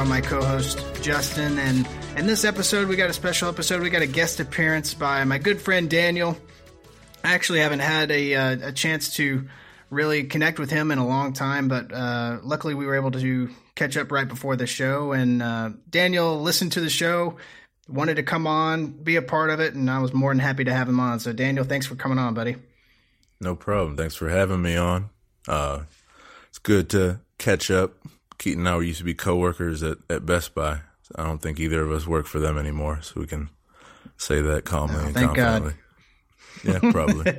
by my co-host, Justin, and in this episode, we got a special episode. We got a guest appearance by my good friend Daniel. I actually haven't had a, uh, a chance to really connect with him in a long time, but uh, luckily we were able to catch up right before the show. And uh, Daniel listened to the show, wanted to come on, be a part of it, and I was more than happy to have him on. So, Daniel, thanks for coming on, buddy. No problem. Thanks for having me on. Uh, it's good to catch up. Keaton and I used to be coworkers at, at Best Buy. I don't think either of us work for them anymore, so we can say that calmly Oh, and thank God. confidently. Yeah, probably.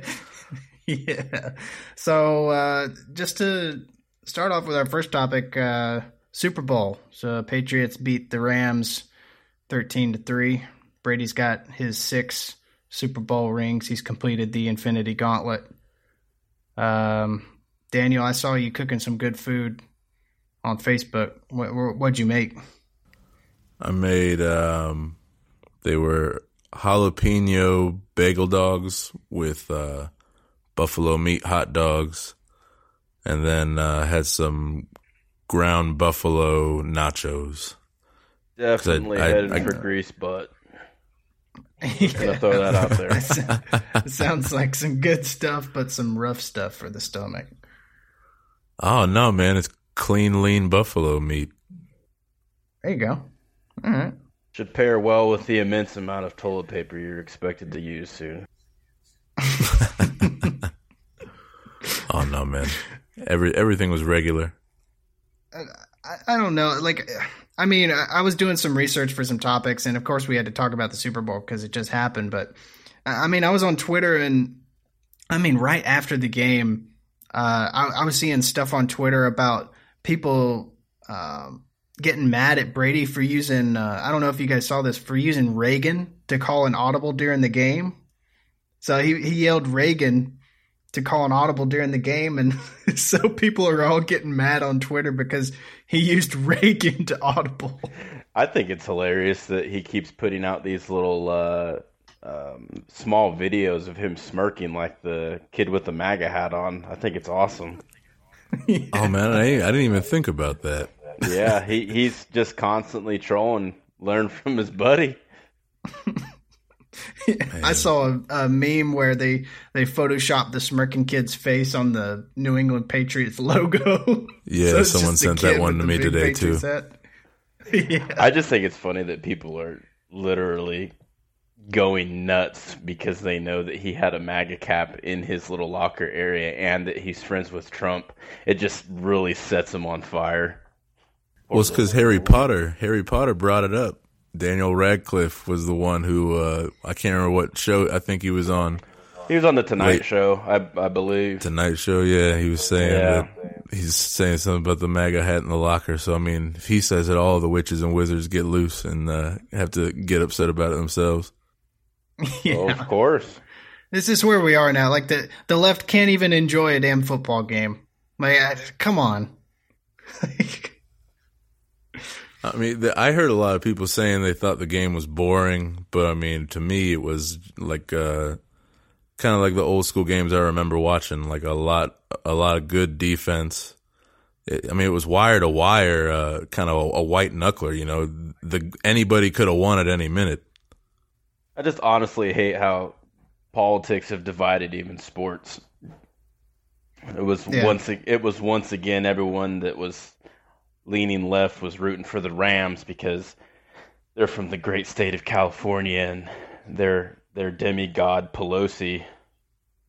yeah. So uh, just to start off with our first topic, uh, Super Bowl. So Patriots beat the Rams thirteen to three. Brady's got his six Super Bowl rings. He's completed the Infinity Gauntlet. Um, Daniel, I saw you cooking some good food on Facebook. What, what, what'd you make? I made um, they were jalapeno bagel dogs with uh, buffalo meat hot dogs, and then uh, had some ground buffalo nachos. Definitely I- headed I- for grease but Gonna throw that out there. it sounds like some good stuff, but some rough stuff for the stomach. Oh no, man! It's clean, lean buffalo meat. There you go. All right. Should pair well with the immense amount of toilet paper you're expected to use soon. Oh no, man! Every everything was regular. I, I don't know. Like, I mean, I, I was doing some research for some topics, and of course, we had to talk about the Super Bowl because it just happened. But I I mean, I was on Twitter, and I mean, right after the game, uh, I, I was seeing stuff on Twitter about people um, getting mad at Brady for using. Uh, I don't know if you guys saw this for using Reagan to call an audible during the game. So he he yelled Reagan to call an audible during the game, and so people are all getting mad on Twitter because he used Reagan to audible. I think it's hilarious that he keeps putting out these little uh, um, small videos of him smirking like the kid with the MAGA hat on. I think it's awesome. Oh man, I, I didn't even think about that. Yeah, he, he's just constantly trolling. Learn from his buddy. I saw a, a meme where they they photoshopped the smirking kid's face on the New England Patriots logo. Yeah, it's someone sent that one to me today, Patriots too. yeah. I just think it's funny that people are literally going nuts because they know that he had a MAGA cap in his little locker area and that he's friends with Trump. It just really sets him on fire. Well, it's because Harry Potter. Harry Potter brought it up. Daniel Radcliffe was the one who uh, I can't remember what show. I think he was on He was on the Tonight Wait. Show, I, I believe. Tonight Show. Yeah, he was saying Yeah. that he's saying something about the MAGA hat in the locker. So I mean, if he says it, all the witches and wizards get loose and uh, have to get upset about it themselves. Yeah. Oh, of course. This is where we are now. Like the the left can't even enjoy a damn football game. Like, I- come on. I mean, the, I heard a lot of people saying they thought the game was boring, but I mean, to me, it was like uh, kind of like the old school games I remember watching. Like a lot, a lot of good defense. It, I mean, it was wire to wire, uh, kind of a, a white knuckler. You know, the anybody could have won at any minute. I just honestly hate how politics have divided even sports. It was Yeah. once it was once again everyone that was leaning left was rooting for the Rams because they're from the great state of California and their their demigod Pelosi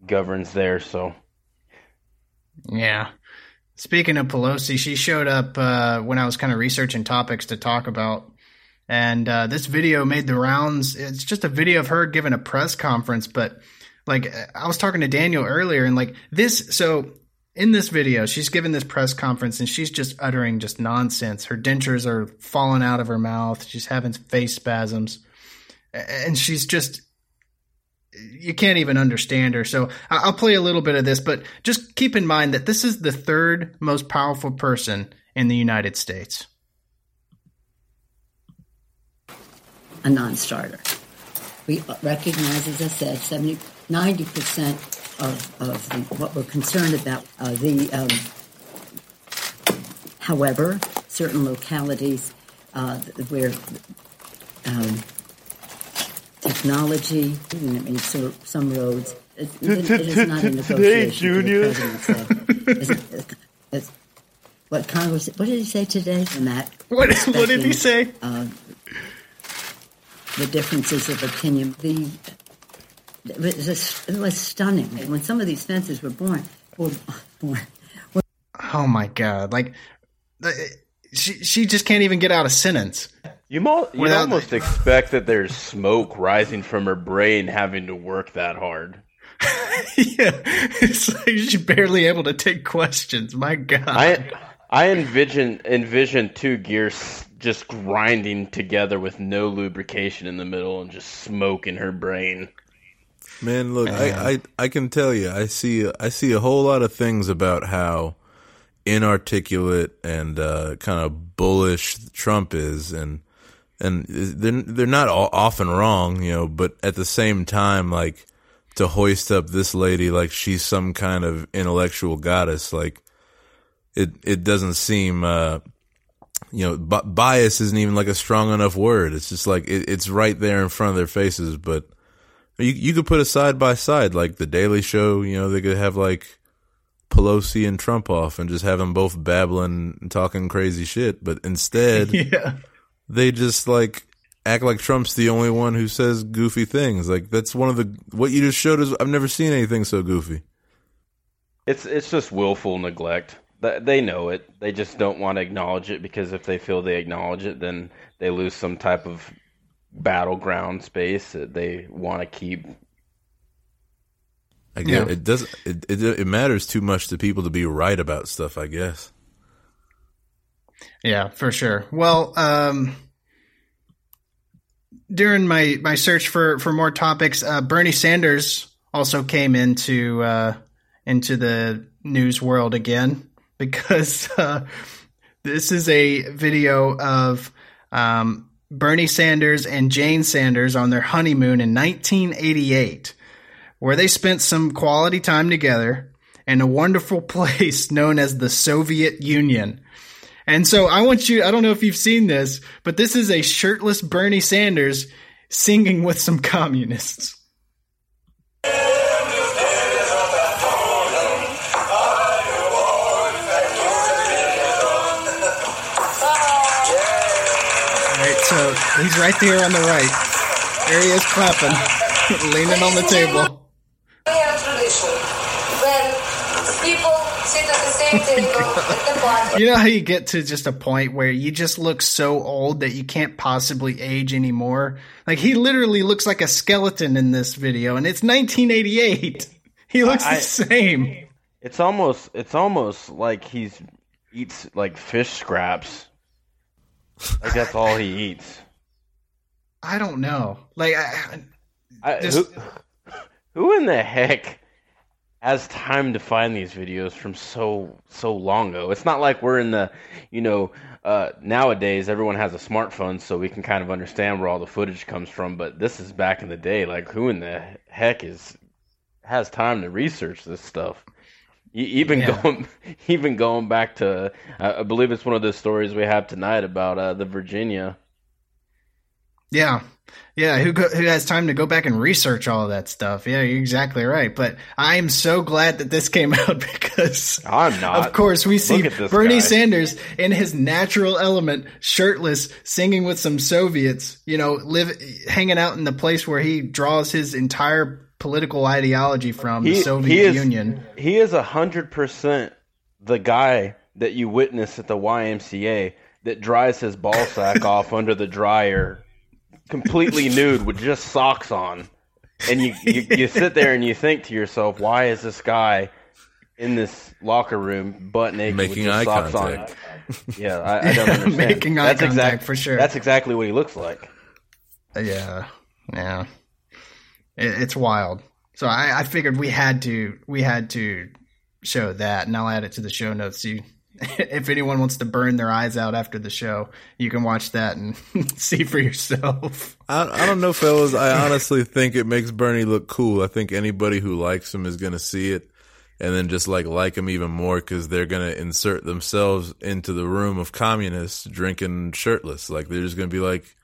governs there. So Yeah. Speaking of Pelosi, she showed up uh, when I was kind of researching topics to talk about. And uh, this video made the rounds. It's just a video of her giving a press conference. But like, I was talking to Daniel earlier, and like this. So in this video, she's giving this press conference and she's just uttering just nonsense. Her dentures are falling out of her mouth. She's having face spasms. And she's just you can't even understand her. So I'll play a little bit of this, but just keep in mind that this is the third most powerful person in the United States. A non-starter. We recognize, as I said, 70, 90% of, of the, what we're concerned about. Uh, the, um, however, certain localities uh, where um, technology, I mean, so, some roads, it, it, it is not a negotiation. Today, Junior. What Congress? What did he say today? In that, what, what did he say? Uh, the differences of opinion. The it was, it was stunning when some of these fences were born. Were, born oh my god! Like she she just can't even get out a sentence. You mo- you'd almost expect that there's smoke rising from her brain having to work that hard. yeah, it's like she's barely able to take questions. My god. I I envision envision two gears just grinding together with no lubrication in the middle and just smoke in her brain. Man, look, I, I I can tell you, I see I see a whole lot of things about how inarticulate and uh, kind of bullish Trump is, and and they're they're not all often wrong, you know, but at the same time, like to hoist up this lady like she's some kind of intellectual goddess, like it it doesn't seem uh, you know, b- bias isn't even like a strong enough word. It's just like it, it's right there in front of their faces. But you you could put a side by side, like the Daily Show. You know, they could have like Pelosi and Trump off and just have them both babbling and talking crazy shit. But instead, yeah, they just like act like Trump's the only one who says goofy things. Like that's one of the what you just showed us. I've never seen anything so goofy. It's it's just willful neglect. They know it. They just don't want to acknowledge it because if they feel they acknowledge it, then they lose some type of battleground space that they want to keep. I guess yeah. it does. It, it it matters too much to people to be right about stuff. I guess. Yeah, for sure. Well, um, during my my search for for more topics, uh, Bernie Sanders also came into uh, into the news world again because uh, this is a video of um, Bernie Sanders and Jane Sanders on their honeymoon in 1988, where they spent some quality time together in a wonderful place known as the Soviet Union. And so I want you, I don't know if you've seen this, but this is a shirtless Bernie Sanders singing with some communists. He's right there on the right. There he is clapping, leaning on the table. We have tradition. When people sit at the same table at the party. You know how you get to just a point where you just look so old that you can't possibly age anymore? Like he literally looks like a skeleton in this video, and it's 1988. He looks I, the same. It's almost it's almost like he's eats like fish scraps like that's all he eats. I don't know. Like, I, I, just... who, who in the heck has time to find these videos from so so long ago? It's not like we're in the, you know, uh, nowadays everyone has a smartphone, so we can kind of understand where all the footage comes from. But this is back in the day. Like, who in the heck is has time to research this stuff? Even yeah. going, even going back to, I believe it's one of the stories we have tonight about uh, the Virginia. Yeah, yeah. Who go, who has time to go back and research all of that stuff? Yeah, you're exactly right. But I am so glad that this came out because I'm not. Of course, we see Bernie guy. Sanders in his natural element, shirtless, singing with some Soviets. You know, live hanging out in the place where he draws his entire political ideology from he, the Soviet he is, Union. He is a hundred percent the guy that you witness at the YMCA that dries his ball sack off under the dryer, completely nude with just socks on, and you, you you sit there and you think to yourself, why is this guy in this locker room butt naked making with eye socks contact? on? Yeah, I, I don't understand. making eye that's contact exact, for sure. That's exactly what he looks like. Yeah, yeah. It, it's wild. So I, I figured we had to we had to show that, and I'll add it to the show notes. You, if anyone wants to burn their eyes out after the show, you can watch that and see for yourself. I, I don't know, fellas. I honestly think it makes Bernie look cool. I think anybody who likes him is going to see it and then just like like him even more because they're going to insert themselves into the room of communists drinking shirtless. Like they're just going to be like,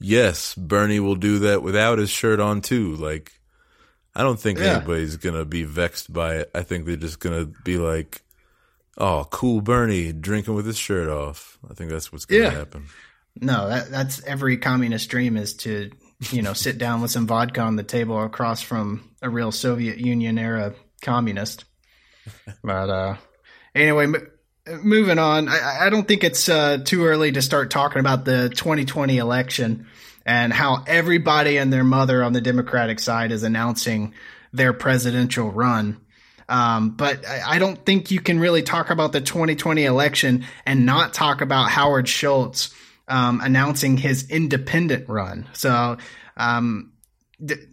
yes, Bernie will do that without his shirt on too. Like, I don't think Yeah. anybody's to be vexed by it. I think they're just to be like, oh, cool Bernie drinking with his shirt off. I think that's what's to Yeah. happen. No, that that's every communist dream is to you know sit down with some vodka on the table across from a real Soviet Union era communist. But uh, anyway, moving on. I, I don't think it's uh, too early to start talking about the 2020 election and how everybody and their mother on the Democratic side is announcing their presidential run. Um, but I, I don't think you can really talk about the 2020 election and not talk about Howard Schultz um, announcing his independent run. So, um,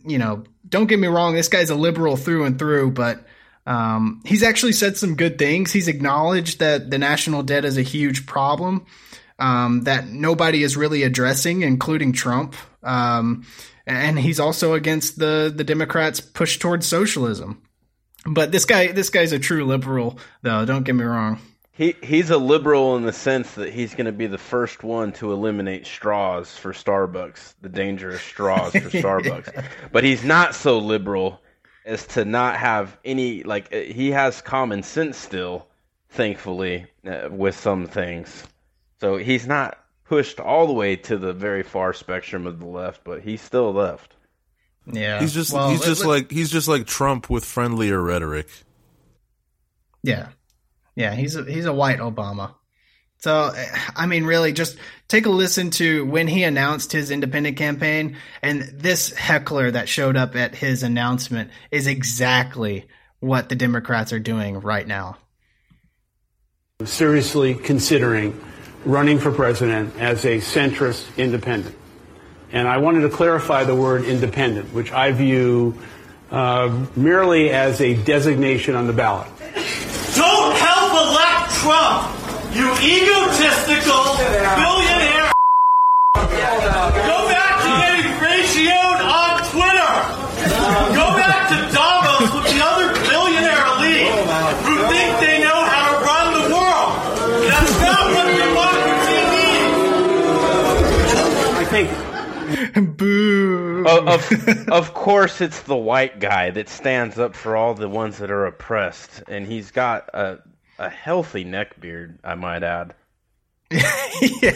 you know, don't get me wrong, this guy's a liberal through and through, but um, he's actually said some good things. He's acknowledged that the national debt is a huge problem um, that nobody is really addressing, including Trump. Um, and he's also against the the Democrats' push towards socialism. But this guy, this guy's a true liberal, though. Don't get me wrong. He he's a liberal in the sense that he's going to be the first one to eliminate straws for Starbucks, the dangerous straws for Starbucks. But he's not so liberal as to not have any like uh, he has common sense still, thankfully, uh, with some things. So he's not pushed all the way to the very far spectrum of the left, but he's still left. Yeah, He's just Well, he's let- just let- like he's just like Trump with friendlier rhetoric. Yeah, yeah, he's a, he's a white Obama. So I mean, really, just take a listen to when he announced his independent campaign, and this heckler that showed up at his announcement is exactly what the Democrats are doing right now. seriously considering running for president as a centrist independent. And I wanted to clarify the word independent, which I view uh, merely as a designation on the ballot. Don't help elect Trump, you egotistical billionaire. Go back to getting ratioed on Twitter. Go back to Davos with the other billionaire elite who think they know how to run the world. That's not what democracy needs. I think Boo! of, of of course it's the white guy that stands up for all the ones that are oppressed and he's got a a healthy neck beard i might add yeah,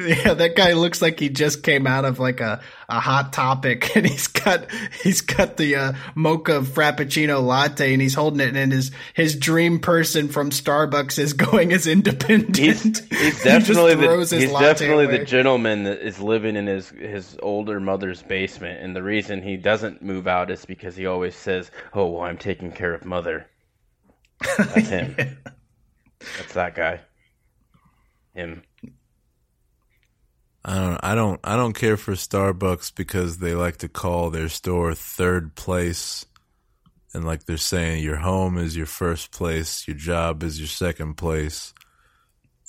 yeah, that guy looks like he just came out of like a, a hot topic, and he's got he's got the uh, mocha frappuccino latte, and he's holding it, and his his dream person from Starbucks is going as independent. he's he's definitely the he's definitely away. the gentleman that is living in his his older mother's basement and the reason he doesn't move out is because he always says oh well i'm taking care of mother that's him that's that guy him I don't I don't I don't care for Starbucks because they like to call their store third place and like they're saying your home is your first place, your job is your second place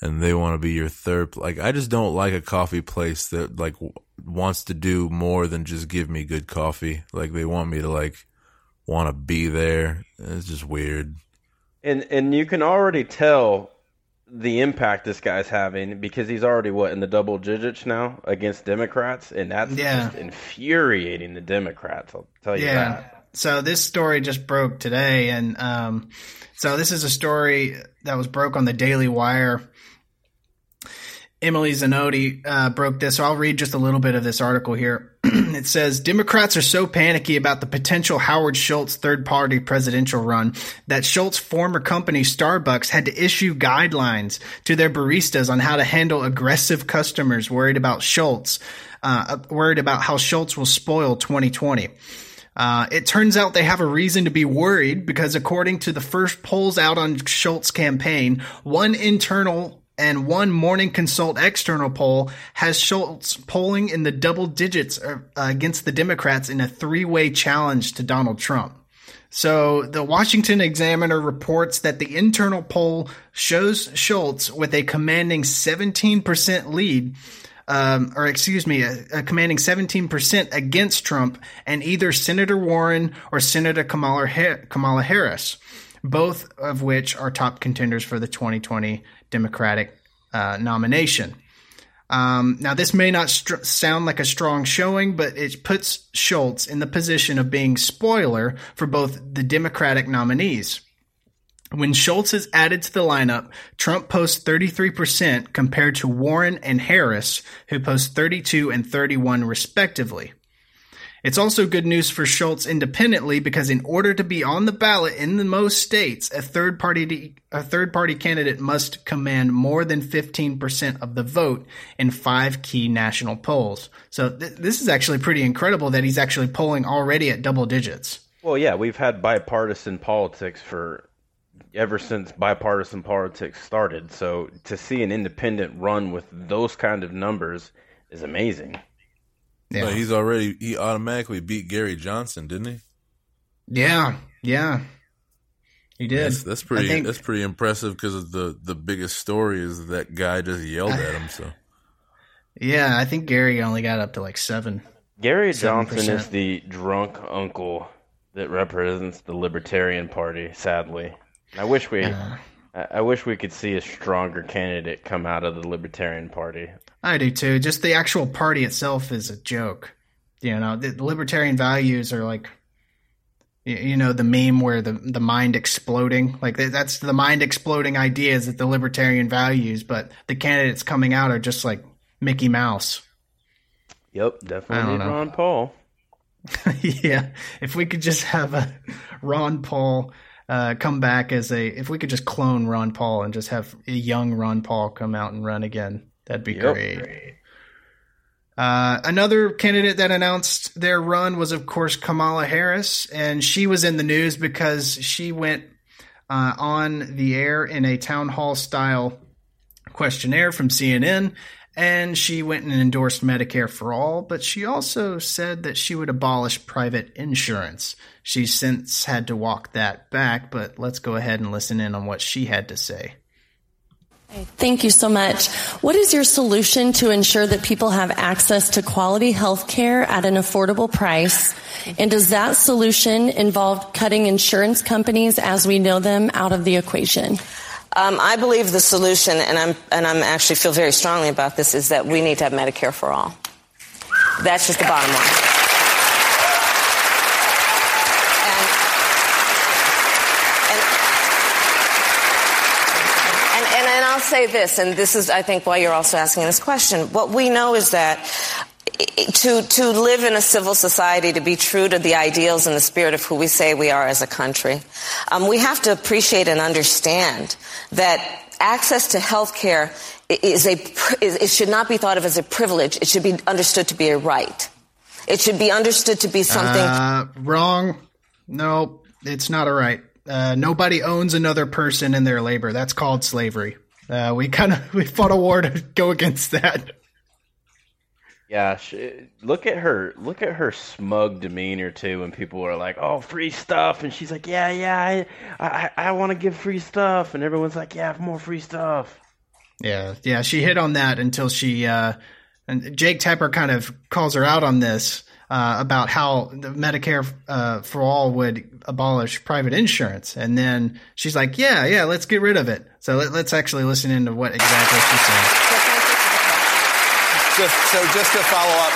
and they want to be your third like I just don't like a coffee place that like w- wants to do more than just give me good coffee. Like they want me to like want to be there. It's just weird. And and you can already tell the impact this guy's having because he's already what in the double digits now against Democrats, and that's Yeah. just infuriating the Democrats. I'll tell you Yeah. that. So this story just broke today, and um, so this is a story that was broke on the Daily Wire. Emily Zanotti uh, broke this, so I'll read just a little bit of this article here. it says Democrats are so panicky about the potential Howard Schultz third party presidential run that Schultz's former company Starbucks had to issue guidelines to their baristas on how to handle aggressive customers worried about Schultz, uh, worried about how Schultz will spoil 2020. Uh, it turns out they have a reason to be worried because according to the first polls out on Schultz's campaign, one internal And one Morning Consult external poll has Schultz polling in the double digits uh, against the Democrats in a three way challenge to Donald Trump. So the Washington Examiner reports that the internal poll shows Schultz with a commanding 17% lead, um, or excuse me, a, a commanding 17% against Trump and either Senator Warren or Senator Kamala, Kamala Harris, both of which are top contenders for the 2020 Democratic uh, nomination. Um, now, this may not str- sound like a strong showing, but it puts Schultz in the position of being spoiler for both the Democratic nominees. When Schultz is added to the lineup, Trump posts 33% compared to Warren and Harris, who post 32 and 31 respectively. It's also good news for Schultz independently because in order to be on the ballot in the most states, a third party a third party candidate must command more than 15% of the vote in five key national polls. So th- this is actually pretty incredible that he's actually polling already at double digits. Well, yeah, we've had bipartisan politics for ever since bipartisan politics started. So to see an independent run with those kind of numbers is amazing. Yeah. No, he's already he automatically beat Gary Johnson, didn't he? Yeah, yeah, he did. That's, that's pretty. Think, that's pretty impressive because the the biggest story is that guy just yelled at him. So, yeah, I think Gary only got up to like seven. Gary 7%. Johnson is the drunk uncle that represents the Libertarian Party. Sadly, I wish we. Uh, I wish we could see a stronger candidate come out of the Libertarian Party. I do too. Just the actual party itself is a joke. You know, the, the libertarian values are like, you know, the meme where the the mind exploding. Like that's the mind exploding ideas that the libertarian values, but the candidates coming out are just like Mickey Mouse. Yep, definitely Ron Paul. yeah, if we could just have a Ron Paul uh, come back as a, if we could just clone Ron Paul and just have a young Ron Paul come out and run again, That'd be yep. great. Uh, another candidate that announced their run was, of course, Kamala Harris, and she was in the news because she went uh, on the air in a town hall style questionnaire from CNN, and she went and endorsed Medicare for all, but she also said that she would abolish private insurance. She's since had to walk that back, but let's go ahead and listen in on what she had to say. Thank you so much. What is your solution to ensure that people have access to quality health care at an affordable price? And does that solution involve cutting insurance companies as we know them out of the equation? Um, I believe the solution, and I'm and I'm actually feel very strongly about this, is that we need to have Medicare for all. That's just the bottom line. And, and, and, and I'll say this, and this is, I think, why you're also asking this question. What we know is that to, to live in a civil society, to be true to the ideals and the spirit of who we say we are as a country, um, we have to appreciate and understand that access to health care is a, is, it should not be thought of as a privilege. It should be understood to be a right. It should be understood to be something. Uh, wrong. No, it's not a right. Uh, nobody owns another person in their labor. That's called slavery. Uh, we kind of we fought a war to go against that. Yeah, she, look at her. Look at her smug demeanor too. When people are like, "Oh, free stuff," and she's like, "Yeah, yeah, I, I, I want to give free stuff," and everyone's like, "Yeah, more free stuff." Yeah, yeah. She hit on that until she uh, and Jake Tapper kind of calls her out on this uh, about how the Medicare uh, for all would abolish private insurance, and then she's like, "Yeah, yeah, let's get rid of it." So let, us actually listen into what exactly she said. Just, so just to follow up.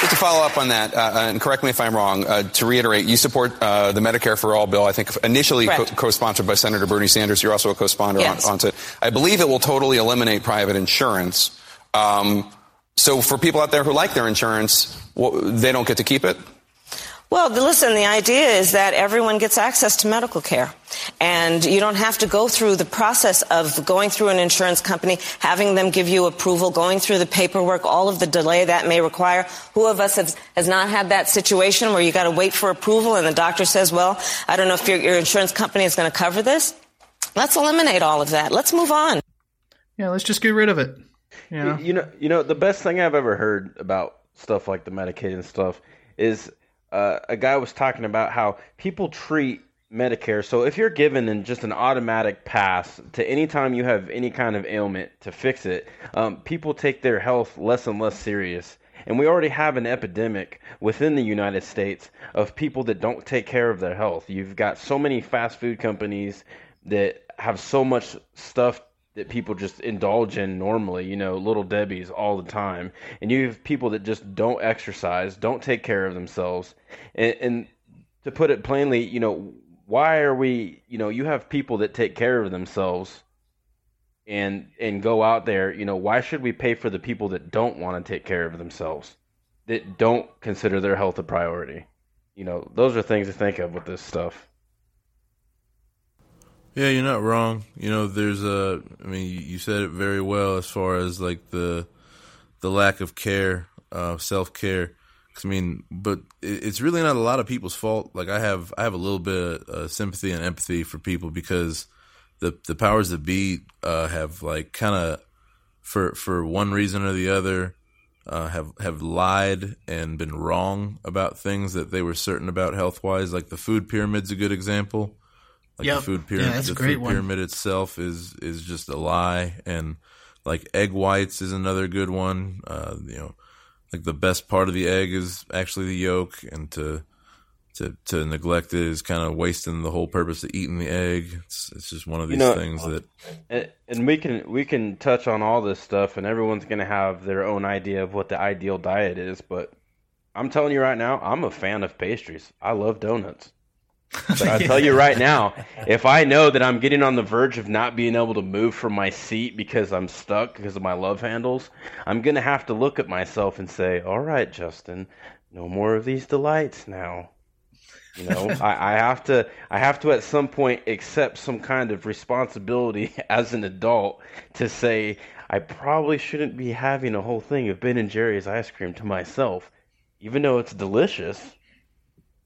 Just to follow up on that, uh, and correct me if I'm wrong, uh, to reiterate, you support uh, the Medicare for All bill, I think initially co- sponsored by Senator Bernie Sanders. You're also a co-sponsor yes. on, on it. I believe it will totally eliminate private insurance. Um, so for people out there who like their insurance, well, they don't get to keep it? Well, listen, the idea is that everyone gets access to medical care. And you don't have to go through the process of going through an insurance company, having them give you approval, going through the paperwork, all of the delay that may require. Who of us has, has not had that situation where you got to wait for approval and the doctor says, well, I don't know if your, your insurance company is going to cover this? Let's eliminate all of that. Let's move on. yeah, let's just get rid of it. You know, you know, you know, the best thing I've ever heard about stuff like the Medicaid and stuff is uh, a guy was talking about how people treat Medicare. So if you're given in just an automatic pass to any time you have any kind of ailment to fix it, um, people take their health less and less serious. And we already have an epidemic within the United States of people that don't take care of their health. You've got so many fast food companies that have so much stuff that people just indulge in normally, you know, little Debbie's all the time. And you have people that just don't exercise, don't take care of themselves. And, and to put it plainly, you know, why are we, you know, you have people that take care of themselves and and go out there, you know, why should we pay for the people that don't want to take care of themselves? That don't consider their health a priority? You know, those are things to think of with this stuff. Yeah, you're not wrong. You know, there's a. I mean, you said it very well as far as like the the lack of care, uh, self care. I mean, but it's really not a lot of people's fault. Like I have, I have a little bit of uh, sympathy and empathy for people because the the powers that be uh, have like kind of for for one reason or the other uh, have have lied and been wrong about things that they were certain about health wise. Like the food pyramid's a good example. Like Yep. the food pyramid, Yeah, that's a the great food one. pyramid itself is is just a lie, and like egg whites is another good one. Uh, you know, like the best part of the egg is actually the yolk, and to to to neglect it is kind of wasting the whole purpose of eating the egg. It's it's just one of these You know, things that And, and we can we can touch on all this stuff, and everyone's going to have their own idea of what the ideal diet is. But I'm telling you right now, I'm a fan of pastries. I love donuts. But I'll tell you right now, if I know that I'm getting on the verge of not being able to move from my seat because I'm stuck because of my love handles, I'm going to have to look at myself and say, all right, Justin, no more of these delights now. You know, I, I have to I have to at some point accept some kind of responsibility as an adult to say I probably shouldn't be having a whole thing of Ben and Jerry's ice cream to myself, even though it's delicious.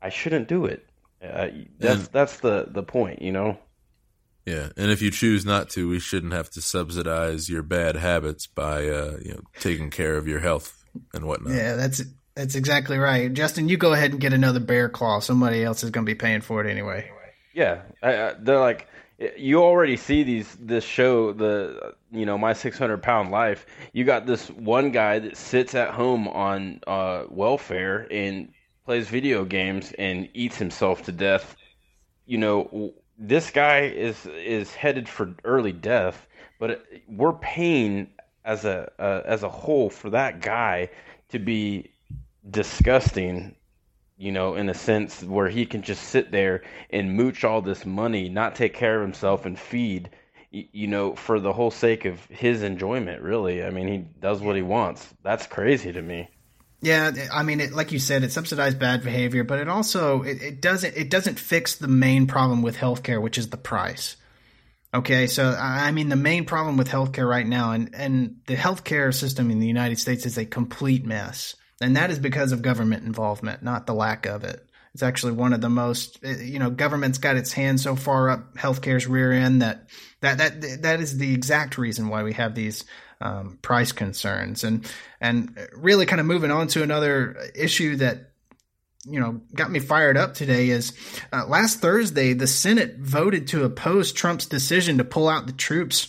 I shouldn't do it. Uh, that's that's the the point, you know. Yeah, and if you choose not to, we shouldn't have to subsidize your bad habits by uh, you know taking care of your health and whatnot. Yeah, that's that's exactly right. Justin, you go ahead and get another bear claw. Somebody else is going to be paying for it anyway. Yeah, I, I, they're like you already see these this show the you know my 600 pound life. You got this one guy that sits at home on uh, welfare and plays video games and eats himself to death. You know this guy is is headed for early death, but we're paying as a uh, as a whole for that guy to be disgusting you know, in a sense where he can just sit there and mooch all this money, not take care of himself and feed, you know, for the whole sake of his enjoyment, really. I mean, he does what he wants. That's crazy to me. Yeah, I mean, it, like you said, it subsidized bad behavior, but it also it, it doesn't it doesn't fix the main problem with healthcare, which is the price. Okay, so I mean, the main problem with healthcare right now, and and the healthcare system in the United States is a complete mess, and that is because of government involvement, not the lack of it. It's actually one of the most, eh, you know, government's got its hand so far up healthcare's rear end that that that that is the exact reason why we have these um, price concerns, and and really kind of moving on to another issue that you know got me fired up today is uh, last Thursday the Senate voted to oppose Trump's decision to pull out the troops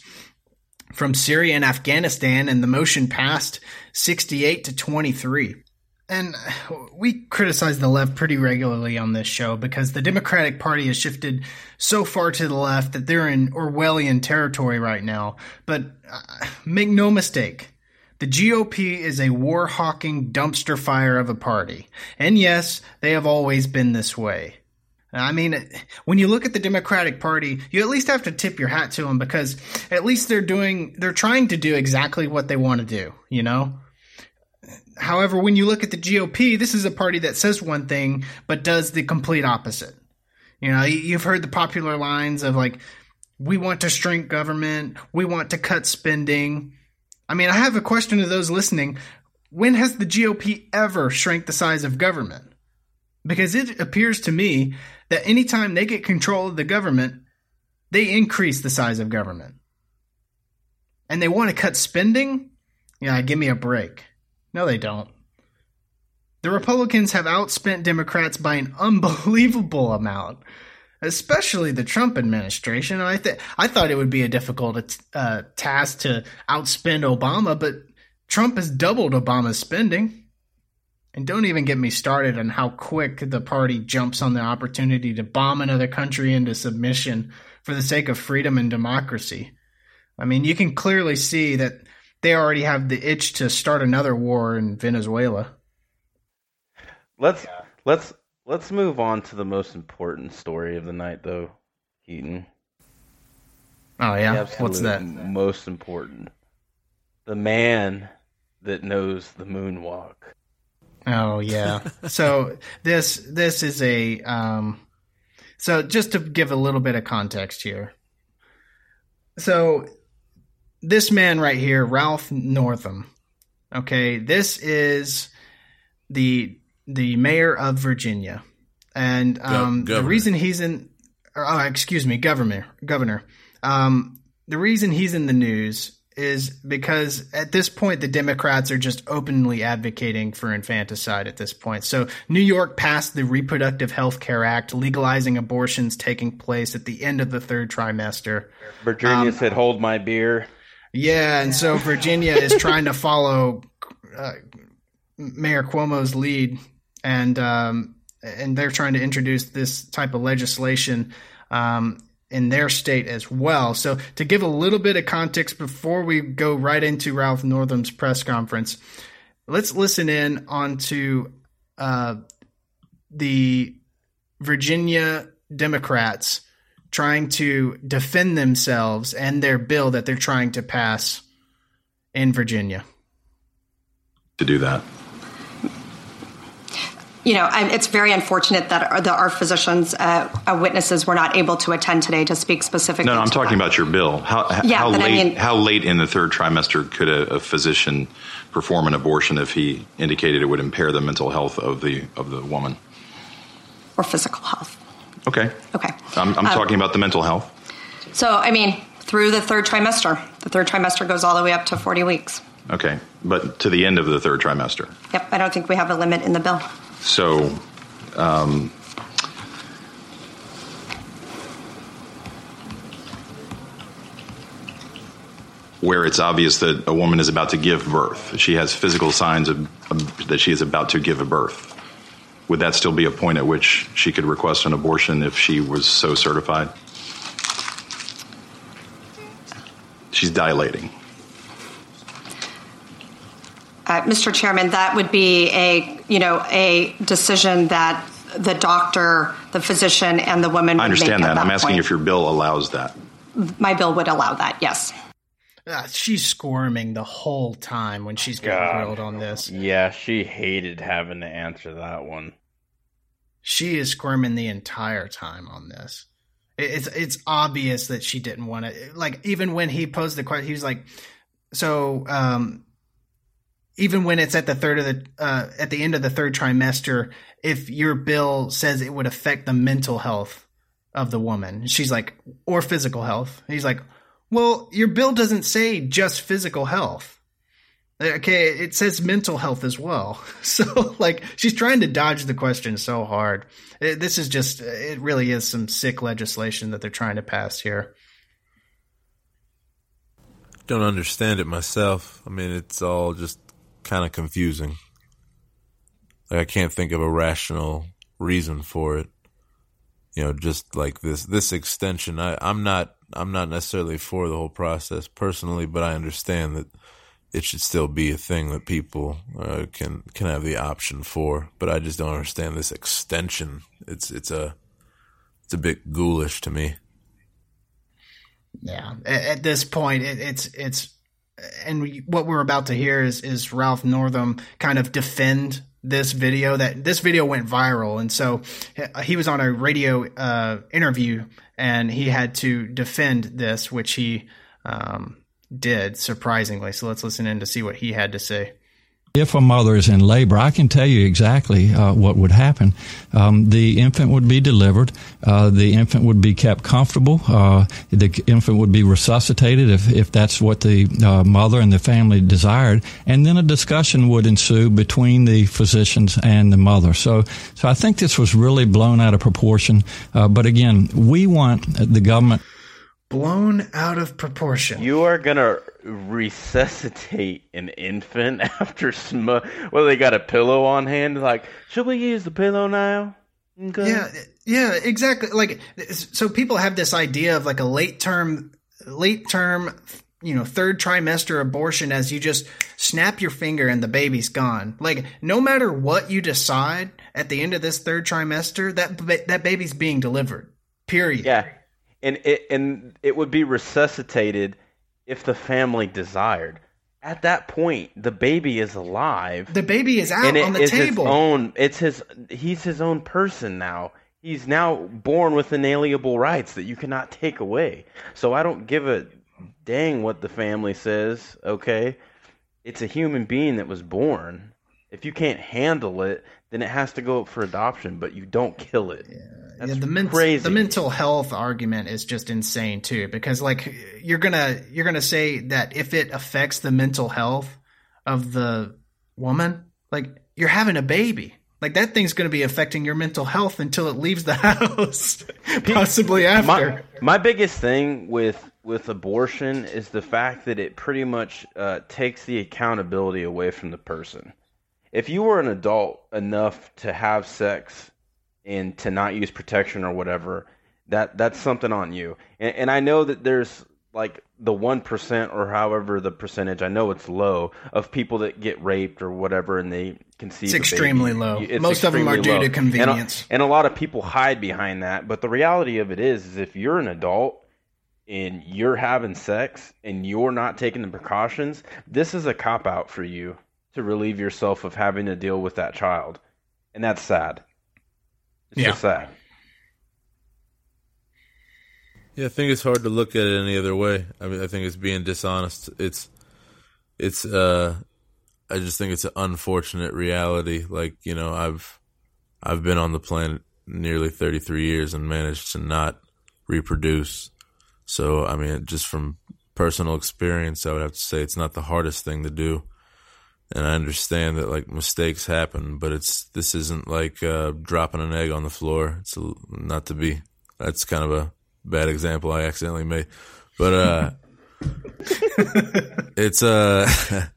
from Syria and Afghanistan, and the motion passed 68 to 23. And we criticize the left pretty regularly on this show because the Democratic Party has shifted so far to the left that they're in Orwellian territory right now. But uh, make no mistake, the GOP is a war hawking dumpster fire of a party. And yes, they have always been this way. I mean, when you look at the Democratic Party, you at least have to tip your hat to them because at least they're doing, they're trying to do exactly what they want to do, you know? However, when you look at the GOP, this is a party that says one thing but does the complete opposite. You know, you- you've heard the popular lines of like, we want to shrink government, we want to cut spending. I mean, I have a question to those listening. When has the GOP ever shrank the size of government? Because it appears to me that anytime they get control of the government, they increase the size of government. and they want to cut spending. Yeah, give me a break. No, they don't. The Republicans have outspent Democrats by an unbelievable amount, especially the Trump administration. I th- I thought it would be a difficult uh, task to outspend Obama, but Trump has doubled Obama's spending. And don't even get me started on how quick the party jumps on the opportunity to bomb another country into submission for the sake of freedom and democracy. I mean, you can clearly see that they already have the itch to start another war in Venezuela. Let's yeah. let's let's move on to the most important story of the night, though, Heaton. Oh yeah, what's that? Most important, the man that knows the moonwalk. Oh yeah. so this this is a um, so just to give a little bit of context here. So this man right here, Ralph Northam. Okay, this is the the mayor of Virginia, and um, the reason he's in, or, oh, excuse me, governor, governor. Um, the reason he's in the news is because at this point the Democrats are just openly advocating for infanticide at this point. So New York passed the Reproductive Health Care Act, legalizing abortions taking place at the end of the third trimester. Virginia um, said, "Hold my beer." Yeah, and so Virginia is trying to follow uh, Mayor Cuomo's lead and um, and they're trying to introduce this type of legislation um, in their state as well. So to give a little bit of context before we go right into Ralph Northam's press conference, let's listen in onto uh, the Virginia Democrats trying to defend themselves and their bill that they're trying to pass in Virginia. To do that you know, it's very unfortunate that our, the, our physicians, uh, uh, witnesses, were not able to attend today to speak specifically. No, no I'm talking that. about your bill. How, yeah, how late? I mean, how late in the third trimester could a, a, physician perform an abortion if he indicated it would impair the mental health of the of the woman or physical health? Okay. Okay. I'm, I'm um, talking about the mental health. So, I mean, through the third trimester, the third trimester goes all the way up to 40 weeks. Okay, but to the end of the third trimester. Yep, I don't think we have a limit in the bill. So, um, where it's obvious that a woman is about to give birth, she has physical signs of, of, that she is about to give a birth. Would that still be a point at which she could request an abortion if she was so certified? She's dilating. Uh, Mr. Chairman, that would be a you know a decision that the doctor, the physician, and the woman. I understand that. that. I'm asking if your bill allows that. My bill would allow that. Yes. Uh, she's squirming the whole time when she's getting God. grilled on this. Yeah, she hated having to answer that one. She is squirming the entire time on this. It's it's obvious that she didn't want to. Like even when he posed the question, he was like, "So, um, even when it's at the third of the uh, at the end of the third trimester, if your bill says it would affect the mental health of the woman, she's like, or physical health. He's like, well, your bill doesn't say just physical health. Uh, okay, it says mental health as well. So, like, she's trying to dodge the question so hard. It, this is just, uh, it really is some sick legislation that they're trying to pass here. Don't understand it myself. I mean, it's all just kind of confusing. Like I can't think of a rational reason for it. You know, just like this this extension. I, I'm not I'm not necessarily for the whole process personally, but I understand that it should still be a thing that people uh, can can have the option for. But I just don't understand this extension. It's it's a it's a bit ghoulish to me. Yeah, at, this point, it, it's it's and what we're about to hear is is Ralph Northam kind of defend this video that this video went viral and so he was on a radio uh, interview and he had to defend this which he um, did surprisingly. So let's listen in to see what he had to say if a mother is in labor, I can tell you exactly uh, what would happen. Um, the infant would be delivered. Uh, the infant would be kept comfortable. Uh, the infant would be resuscitated if, if that's what the uh, mother and the family desired. And then a discussion would ensue between the physicians and the mother. So, so I think this was really blown out of proportion. Uh, but again, we want the government blown out of proportion. You are gonna resuscitate an infant after sm. Well, they got a pillow on hand. Like, should we use the pillow now? Okay. Yeah, yeah, exactly. Like, so people have this idea of like a late term, late term, you know, third trimester abortion as you just snap your finger and the baby's gone. Like, no matter what you decide at the end of this third trimester, that that baby's being delivered. Period. Yeah and it and it would be resuscitated if the family desired. At that point, the baby is alive. The baby is out and on the is table. His own, it's his. He's his own person now. He's now born with inalienable rights that you cannot take away. So I don't give a dang what the family says. Okay, it's a human being that was born. If you can't handle it, then it has to go up for adoption. But you don't kill it. Yeah. Yeah, the men-. The mental health argument is just insane too, because like you're gonna you're gonna say that if it affects the mental health of the woman, like you're having a baby. Like that thing's going to be affecting your mental health until it leaves the house, possibly after. My, my, biggest thing with with abortion is the fact that it pretty much uh, takes the accountability away from the person. If you were an adult enough to have sex and to not use protection or whatever, that that's something on you. And, and I know that there's like the one percent or however the percentage. I know it's low of people that get raped or whatever, and they conceive. It's extremely low. It's Most extremely of them are due low. to convenience, and a, and a lot of people hide behind that. But the reality of it is, is if you're an adult and you're having sex and you're not taking the precautions, this is a cop out for you to relieve yourself of having to deal with that child, and that's sad. It's yeah. just that. Yeah, I think it's hard to look at it any other way. I mean, I think it's being dishonest. It's, it's, uh, I just think it's an unfortunate reality. Like, you know, I've, I've been on the planet nearly 33 years and managed to not reproduce. So, I mean, just from personal experience, I would have to say it's not the hardest thing to do and I understand that like mistakes happen, but it's this isn't like uh, dropping an egg on the floor. It's a, not to be. That's kind of a bad example I accidentally made, but uh, it's uh,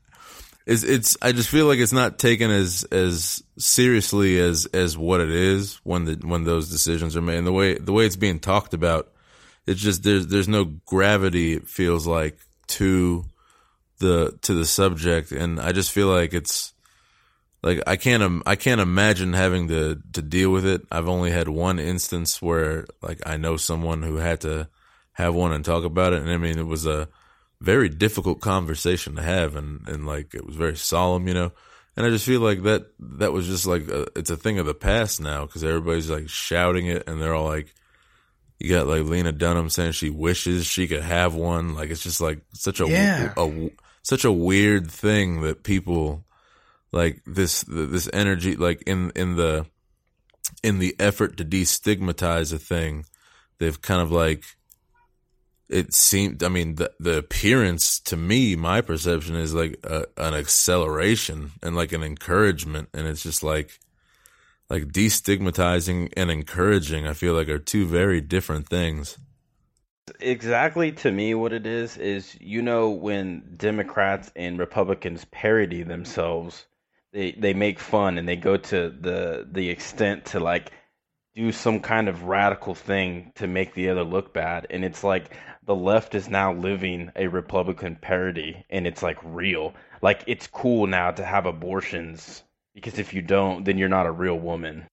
it's it's. I just feel like it's not taken as as seriously as as what it is when the when those decisions are made. And the way the way it's being talked about, it's just there's there's no gravity. It feels like to the to the subject, and I just feel like it's like I can't I can't imagine having to to deal with it. I've only had one instance where like I know someone who had to have one and talk about it, and I mean it was a very difficult conversation to have, and and like it was very solemn, you know. And I just feel like that that was just like a, it's a thing of the past now because everybody's like shouting it, and they're all like. You got like Lena Dunham saying she wishes she could have one. Like it's just like such a, yeah. a, a such a weird thing that people like this this energy like in in the in the effort to destigmatize a thing they've kind of like it seemed i mean the the appearance to me my perception is like a, an acceleration and like an encouragement. And it's just like like destigmatizing and encouraging i feel like are two very different things exactly to me what it is is you know when Democrats and Republicans parody themselves, they they make fun and they go to the the extent to like do some kind of radical thing to make the other look bad. And it's like the left is now living a republican parody and it's like real. Like it's cool now to have abortions because if you don't then you're not a real woman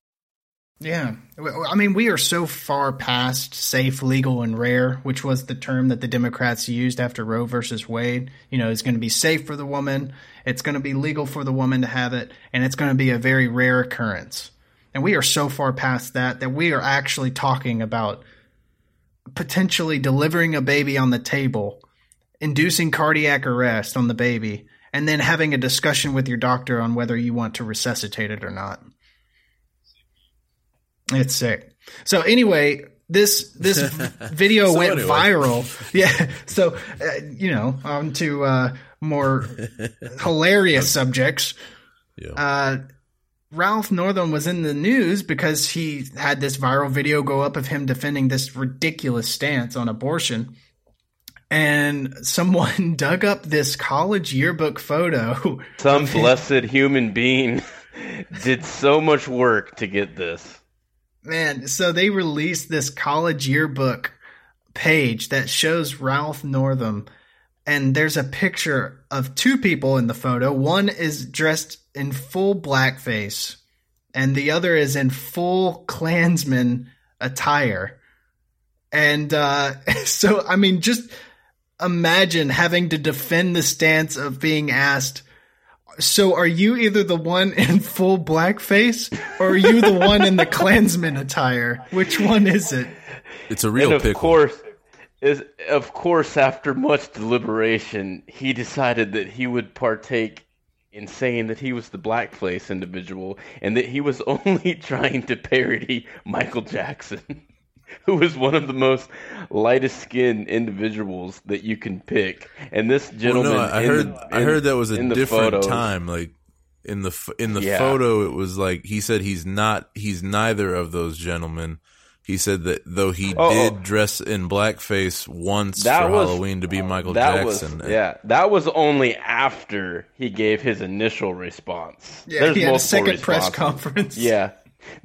yeah. I mean, we are so far past safe, legal, and rare, which was the term that the Democrats used after Roe versus Wade. You know, it's going to be safe for the woman, it's going to be legal for the woman to have it, and it's going to be a very rare occurrence. And we are so far past that that we are actually talking about potentially delivering a baby on the table, inducing cardiac arrest on the baby, and then having a discussion with your doctor on whether you want to resuscitate it or not. It's sick. So anyway, this this video So went anyway. viral. Yeah. So uh, you know, on to uh, more hilarious subjects. Yeah. Uh, Ralph Northam was in the news because he had this viral video go up of him defending this ridiculous stance on abortion. And someone dug up this college yearbook photo. Some blessed human being did so much work to get this. Man, so they released this college yearbook page that shows Ralph Northam, and there's a picture of two people in the photo. One is dressed in full blackface, and the other is in full Klansman attire. And uh, so, I mean, just imagine having to defend the stance of being asked. So, are you either the one in full blackface, or are you the one in the Klansman attire? Which one is it? It's a real and of pickle. course, is of course after much deliberation, he decided that he would partake in saying that he was the blackface individual and that he was only trying to parody Michael Jackson, who was one of the most lightest skinned individuals that you can pick. And this Well, gentleman, no, I in heard. the- I heard that was a in the different photos- time. Like in the in the Yeah. photo, it was like he said he's not. He's neither of those gentlemen. He said that though he Oh, did oh. dress in blackface once That for was- Halloween to be Michael that Jackson. Was, yeah, that was only after he gave his initial response. Yeah, There's he had a multiple second press conference. Yeah.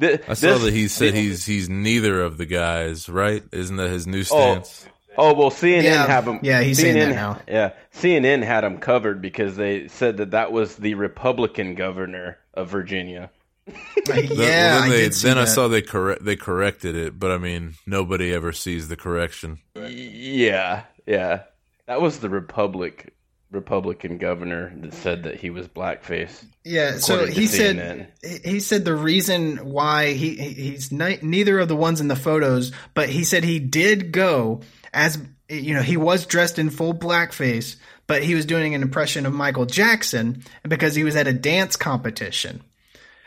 Th- I saw this- that he said the- he's he's neither of the guys. Right? Isn't that his new Oh, stance? oh well, CNN Yeah, have him. yeah, he's CNN, saying that now. Yeah, CNN had him covered because they said that that was the Republican governor of Virginia. That- yeah, well, then I they, did then I saw they correct they corrected it, but I mean nobody ever sees the correction. Yeah, yeah, that was the Republic Republican governor that said that he was blackface. Yeah, so he CNN. said he- he said the reason why he he- he's ni- neither of the ones in the photos, but he said he did go as you know he was dressed in full blackface, but he was doing an impression of Michael Jackson because he was at a dance competition,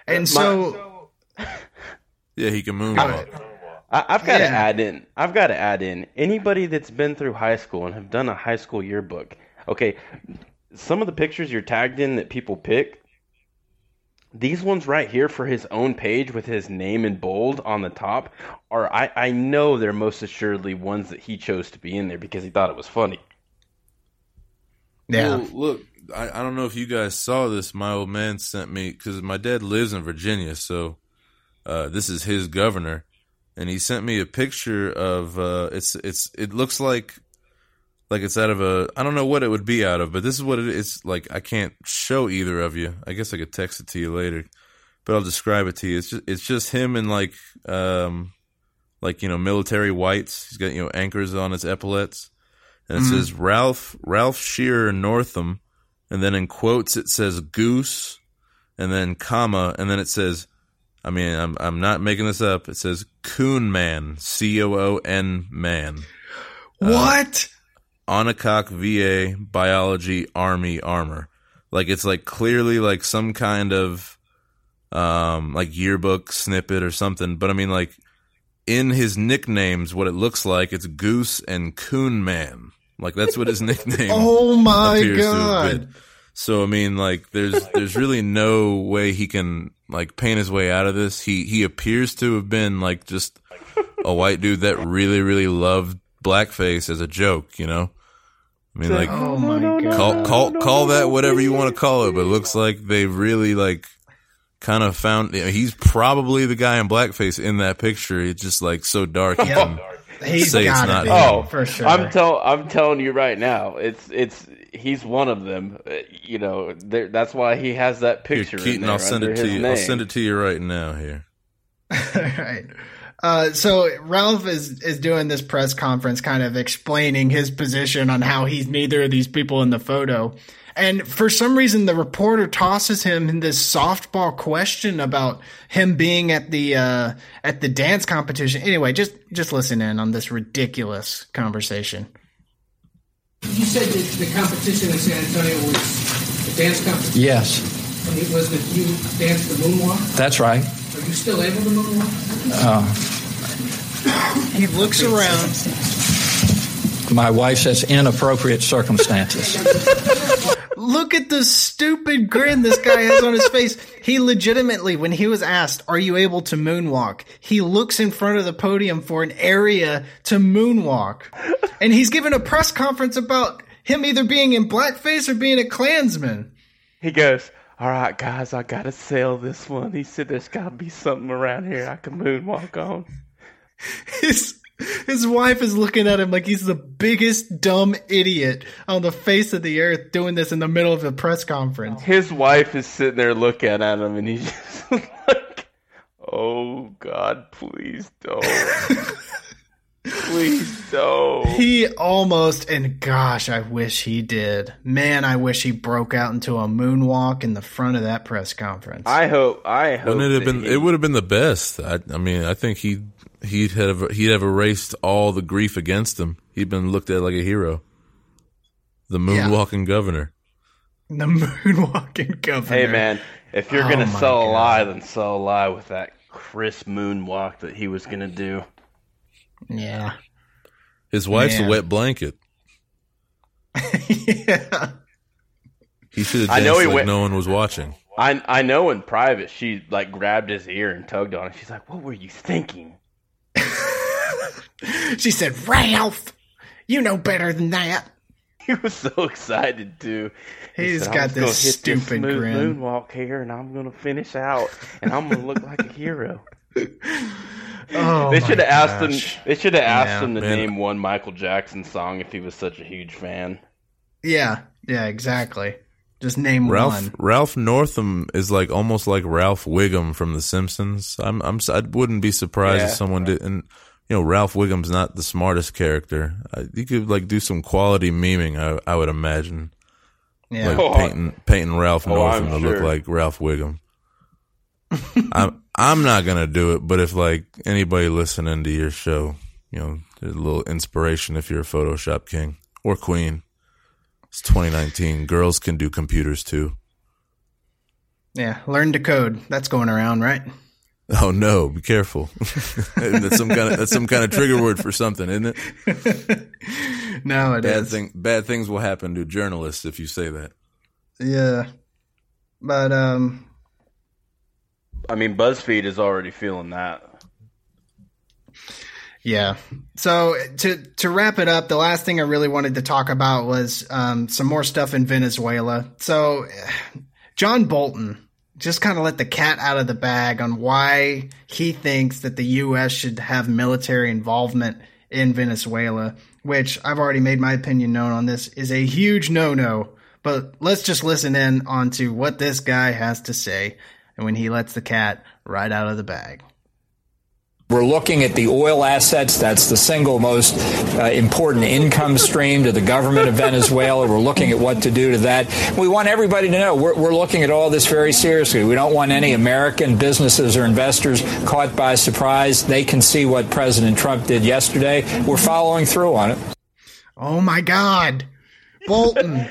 and uh, so Yeah, he can moonwalk. I, I've got to Yeah. add in. I've got to add in anybody that's been through high school and have done a high school yearbook. Okay, some of the pictures you're tagged in that people pick. These ones right here for his own page with his name in bold on the top are I, I know they're most assuredly ones that he chose to be in there because he thought it was funny. yeah, Well, look, I, I don't know if you guys saw this. My old man sent me because my dad lives in Virginia, so uh, this is his governor, and he sent me a picture of uh, it's it's it looks like like it's out of a I don't know what it would be out of, but this is what it is. Like I can't show either of you. I guess I could text it to you later, but I'll describe it to you. It's just it's just him and like um like you know military whites. He's got you know anchors on his epaulets and it Mhm. says Ralph Ralph Shearer Northam, and then in quotes it says Goose, and then comma, and then it says, I mean, I'm I'm not making this up. It says Coon Man, C O O N Man, what? Onancock VA Biology Army Armor. Like it's like clearly like some kind of um like yearbook snippet or something. But I mean like in his nicknames, what it looks like, it's Goose and Coon Man. Like that's what his nickname. Oh my appears to have God. So I mean, like, there's there's really no way he can like paint his way out of this. He he appears to have been like just a white dude that really really loved blackface as a joke. You know, I mean, like, Oh my god! call call call that whatever you want to call it, but it looks like they really like kind of found. You know, he's probably the guy in blackface in that picture. It's just like so dark. You can He's say it's not. be. Oh, for sure. I'm tell I'm telling you right now, it's it's he's one of them. Uh, You know, there, that's why he has that Here, picture. in Keaton, there I'll send it to his you. I'll send it to you right now. Here. right. Uh, so Ralph is is doing this press conference, kind of explaining his position on how he's neither of these people in the photo. And for some reason, the reporter tosses him this softball question about him being at the uh, at the dance competition. Anyway, just just listen in on this ridiculous conversation. You said that the competition in San Antonio was a dance competition? Yes. And it was that you danced the moonwalk? That's right. Are you still able to moonwalk? Uh, he looks around. My wife says inappropriate circumstances. Look at the stupid grin this guy has on his face. He legitimately, when he was asked, Are you able to moonwalk? He looks in front of the podium for an area to moonwalk. And he's given a press conference about him either being in blackface or being a Klansman. He goes, All right, guys, I got to sell this one. He said, There's got to be something around here I can moonwalk on. His, his wife is looking at him like he's the biggest dumb idiot on the face of the earth doing this in the middle of a press conference. His wife is sitting there looking at him, and he's just like, "Oh God, please don't, please don't." He almost, and gosh, I wish he did. Man, I wish he broke out into a moonwalk in the front of that press conference. I hope. I hope. Wouldn't it have been? he- It would have been the best. I, I mean, I think he he'd have he'd have erased all the grief against him. He'd been looked at like a hero. The moonwalking governor. The moonwalking governor. Hey man, if you're Oh gonna my sell a lie, then sell a lie with that crisp moonwalk that he was gonna do. Yeah. His wife's Man. a wet blanket. yeah. He should have I danced know he like went- no one was watching. I I know in private she like grabbed his ear and tugged on it. She's like, "What were you thinking?" She said, Ralph, you know better than that. He was so excited too. He He's said, got "I'm just gonna this stupid smooth grin. moonwalk here, and I'm gonna finish out, and I'm gonna look like a hero." Oh, they should have asked gosh. him. They should have asked Yeah. him to Man. name one Michael Jackson song if he was such a huge fan. Yeah, yeah, exactly. Just name Ralph one. Ralph Northam is like almost like Ralph Wiggum from The Simpsons. I'm I'm I wouldn't be surprised Yeah. if someone did. And you know, Ralph Wiggum's not the smartest character. I, you could like do some quality memeing. I I would imagine. Yeah. Like Oh, painting painting Ralph oh, Northam I'm to look like Ralph Wiggum. I'm I'm not gonna do it, but if like anybody listening to your show, you know, a little inspiration if you're a Photoshop king or queen. It's 2019. Girls can do computers too. Yeah, learn to code. That's going around, right? Oh no! Be careful. that's some kind of that's some kind of trigger word for something, isn't it? No, it bad is. thing bad things will happen to journalists if you say that. Yeah. But um I mean, BuzzFeed is already feeling that. Yeah. So to to wrap it up, the last thing I really wanted to talk about was um, some more stuff in Venezuela. So John Bolton just kind of let the cat out of the bag on why he thinks that the U.S. should have military involvement in Venezuela, which I've already made my opinion known on this is a huge no no. But let's just listen in onto what this guy has to say, and when he lets the cat right out of the bag. We're looking at the oil assets. That's the single most uh, important income stream to the government of Venezuela. We're looking at what to do to that. We want everybody to know we're, we're looking at all this very seriously. We don't want any American businesses or investors caught by surprise. They can see what President Trump did yesterday. We're following through on it. Oh my God, Bolton.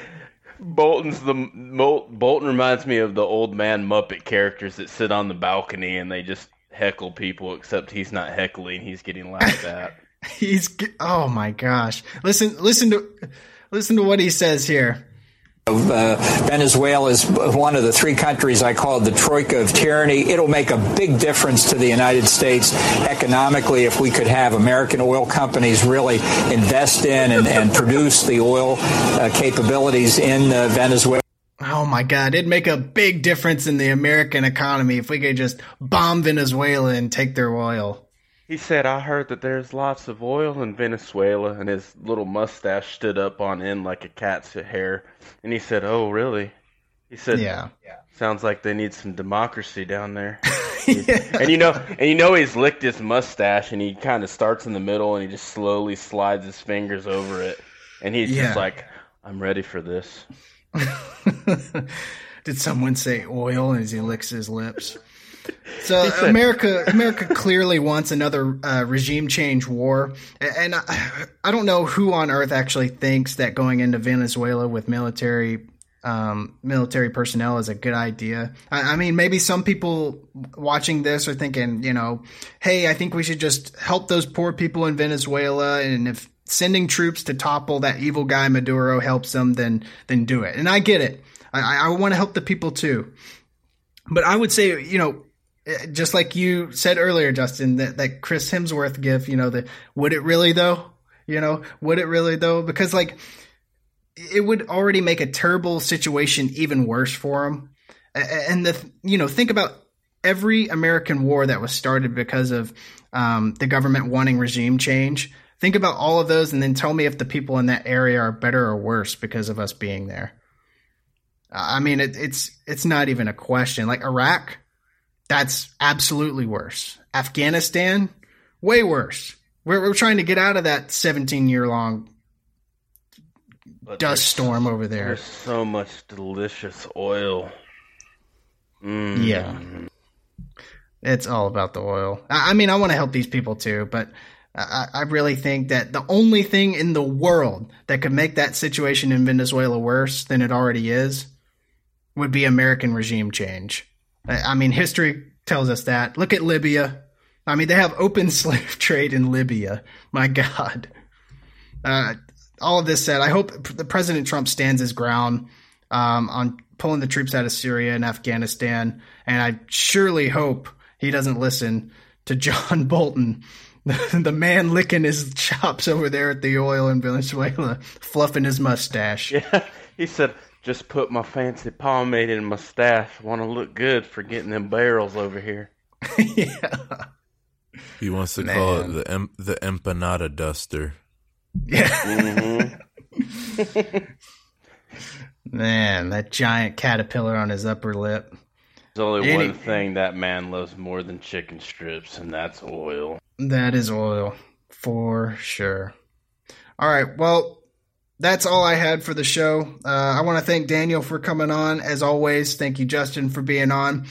Bolton's the Bolton reminds me of the old man Muppet characters that sit on the balcony and they just heckle people. Except he's not heckling; he's getting laughed at. He's oh my gosh. Listen listen to listen to what he says here. Uh, Venezuela is one of the three countries I call the troika of tyranny. It'll make a big difference to the United States economically if we could have American oil companies really invest in and, and produce the oil uh, capabilities in uh, Venezuela. Oh my god, it'd make a big difference in the American economy if we could just bomb Venezuela and take their oil. He said, "I heard that there's lots of oil in Venezuela," and his little mustache stood up on end like a cat's hair. And he said, "Oh, really?" He said, Yeah. Sounds like they need some democracy down there." And you know, and you know, he's licked his mustache, and he kind of starts in the middle, and he just slowly slides his fingers over it, and he's Yeah. just like, "I'm ready for this." Did someone say oil as he licks his lips? So said- America, America clearly wants another uh, regime change war, and I, I don't know who on earth actually thinks that going into Venezuela with military um, military personnel is a good idea. I, I, mean, maybe some people watching this are thinking, you know, hey, I think we should just help those poor people in Venezuela, and if sending troops to topple that evil guy Maduro helps them, then then do it. And I get it. I, I want to help the people too. But I would say, you know, just like you said earlier, Justin, that, that Chris Hemsworth gif, you know, the would it really though? You know, would it really though? Because like it would already make a terrible situation even worse for him. And the you know, think about every American war that was started because of um, the government wanting regime change. Think about all of those, and then tell me if the people in that area are better or worse because of us being there. I mean, it, it's it's not even a question. Like Iraq, that's absolutely worse. Afghanistan, way worse. We're, we're trying to get out of that 17 year long but dust storm over there. There's so much delicious oil. Mm. Yeah. It's all about the oil. I, I mean, I want to help these people too, but I, I really think that the only thing in the world that could make that situation in Venezuela worse than it already is would be American regime change. I mean, history tells us that. Look at Libya. I mean, they have open slave trade in Libya. My God. Uh, all of this said, I hope the President Trump stands his ground um, on pulling the troops out of Syria and Afghanistan, and I surely hope he doesn't listen to John Bolton, the man licking his chops over there at the oil in Venezuela, fluffing his mustache. Yeah, he said, "Just put my fancy pomade in my staff. Want to look good for getting them barrels over here." yeah. He wants to Man. call it the em- the empanada duster. Yeah. Mm-hmm. man, that giant caterpillar on his upper lip. There's only Any- one thing that man loves more than chicken strips, and that's oil. That is oil, for sure. All right, well, that's all I had for the show. Uh, I want to thank Daniel for coming on. As always, thank you, Justin, for being on.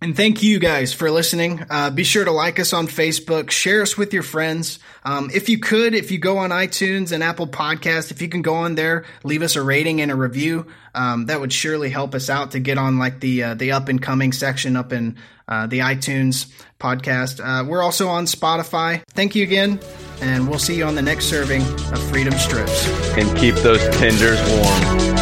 And thank you guys for listening. Uh, be sure to like us on Facebook, share us with your friends. Um, if you could, if you go on iTunes and Apple Podcast, if you can go on there, leave us a rating and a review. Um, that would surely help us out to get on like the uh, the up and coming section up in uh, the iTunes podcast. Uh, we're also on Spotify. Thank you again, and we'll see you on the next serving of Freedom Strips. And keep those tenders warm.